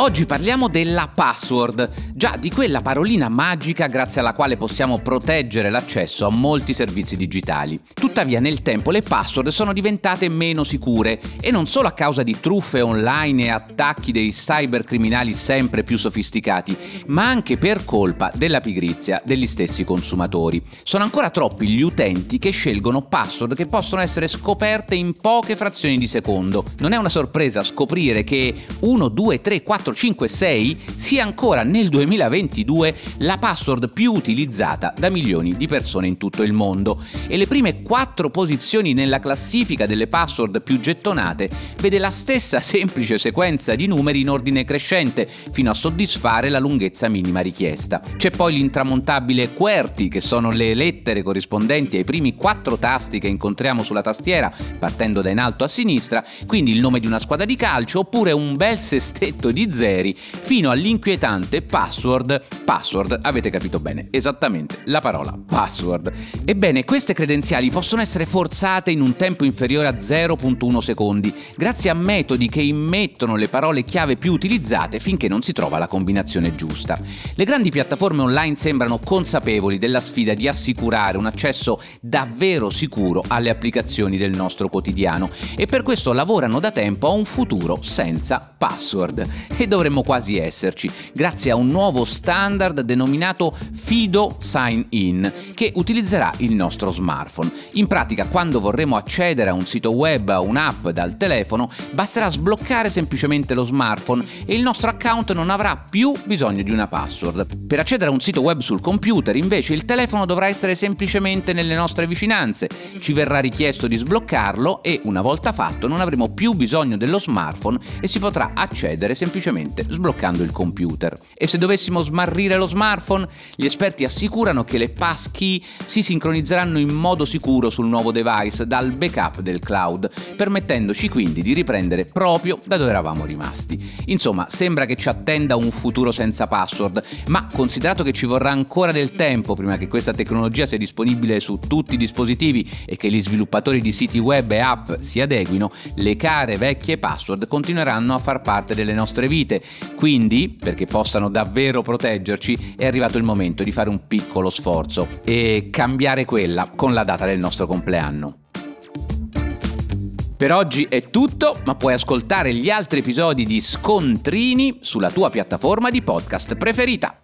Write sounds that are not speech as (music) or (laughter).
Oggi parliamo della password, già di quella parolina magica grazie alla quale possiamo proteggere l'accesso a molti servizi digitali. Tuttavia nel tempo le password sono diventate meno sicure e non solo a causa di truffe online e attacchi dei cybercriminali sempre più sofisticati, ma anche per colpa della pigrizia degli stessi consumatori. Sono ancora troppi gli utenti che scelgono password che possono essere scoperte in poche frazioni di secondo. Non è una sorpresa scoprire che 1, 2, 3, 4 456 sia ancora nel 2022 la password più utilizzata da milioni di persone in tutto il mondo e le prime quattro posizioni nella classifica delle password più gettonate vede la stessa (laughs) semplice sequenza di numeri in ordine crescente fino a soddisfare la lunghezza minima richiesta. C'è poi l'intramontabile QWERTY che sono le lettere corrispondenti ai primi quattro tasti che incontriamo sulla tastiera partendo da in alto a sinistra, quindi il nome di una squadra di calcio oppure un bel sestetto di zeri fino all'inquietante password. Password, avete capito bene, esattamente la parola password. Ebbene, queste credenziali possono essere forzate in un tempo inferiore a 0.1 secondi, grazie a metodi che immettono le parole chiave più utilizzate finché non si trova la combinazione giusta. Le grandi piattaforme online sembrano consapevoli della sfida di assicurare un accesso davvero sicuro alle applicazioni del nostro quotidiano e per questo lavorano da tempo a un futuro senza password. E dovremmo quasi esserci, grazie a un nuovo standard denominato Fido Sign In, che utilizzerà il nostro smartphone. In pratica, quando vorremmo accedere a un sito web o un'app dal telefono, basterà sbloccare semplicemente lo smartphone e il nostro account non avrà più bisogno di una password. Per accedere a un sito web sul computer, invece, il telefono dovrà essere semplicemente nelle nostre vicinanze. Ci verrà richiesto di sbloccarlo e, una volta fatto, non avremo più bisogno dello smartphone e si potrà accedere semplicemente semplicemente sbloccando il computer. E se dovessimo smarrire lo smartphone, gli esperti assicurano che le passkey si sincronizzeranno in modo sicuro sul nuovo device dal backup del cloud, permettendoci quindi di riprendere proprio da dove eravamo rimasti. Insomma, sembra che ci attenda un futuro senza password, ma considerato che ci vorrà ancora del tempo prima che questa tecnologia sia disponibile su tutti i dispositivi e che gli sviluppatori di siti web e app si adeguino, le care vecchie password continueranno a far parte delle nostre vite vite. Quindi, perché possano davvero proteggerci, è arrivato il momento di fare un piccolo sforzo e cambiare quella con la data del nostro compleanno. Per oggi è tutto, ma puoi ascoltare gli altri episodi di Scontrini sulla tua piattaforma di podcast preferita.